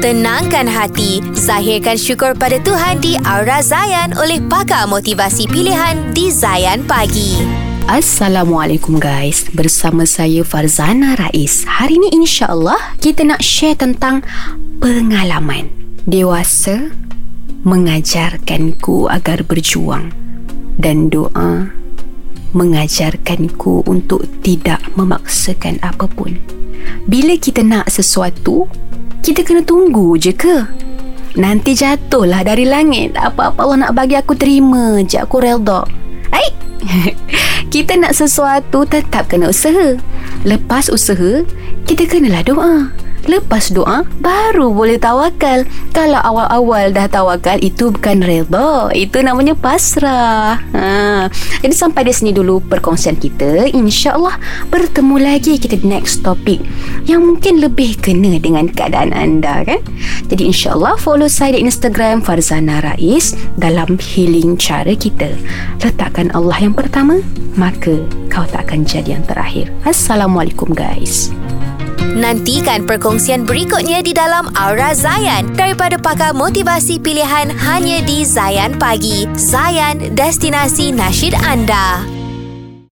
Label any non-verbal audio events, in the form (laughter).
Tenangkan hati, zahirkan syukur pada Tuhan di Aura Zayan oleh pakar motivasi pilihan di Zayan Pagi. Assalamualaikum guys. Bersama saya Farzana Rais. Hari ini insyaAllah Kita nak share tentang Pengalaman Dewasa Mengajarkanku agar berjuang Dan doa Mengajarkanku untuk tidak memaksakan apapun. Bila kita nak sesuatu Kita kena tunggu je ke? Nanti jatuhlah dari langit. Apa-apa Allah nak bagi aku terima je Aku redha Hai (laughs) Kita nak sesuatu tetap kena usaha. Lepas usaha Kita kenalah doa Lepas doa Baru boleh tawakal. Kalau awal-awal dah tawakal Itu bukan reda Itu namanya pasrah. Ha. Jadi sampai di sini dulu Perkongsian kita. InsyaAllah Bertemu lagi kita di next topic Yang mungkin lebih kena Dengan keadaan anda kan? Jadi insyaAllah Follow saya di Instagram Farzana Rais Dalam healing cara kita. Letakkan Allah yang pertama Maka kau tak akan jadi yang terakhir. Assalamualaikum guys Nantikan perkongsian berikutnya di dalam Aura Zayan daripada pakar motivasi pilihan hanya di Zayan Pagi. Zayan, destinasi nasyid anda.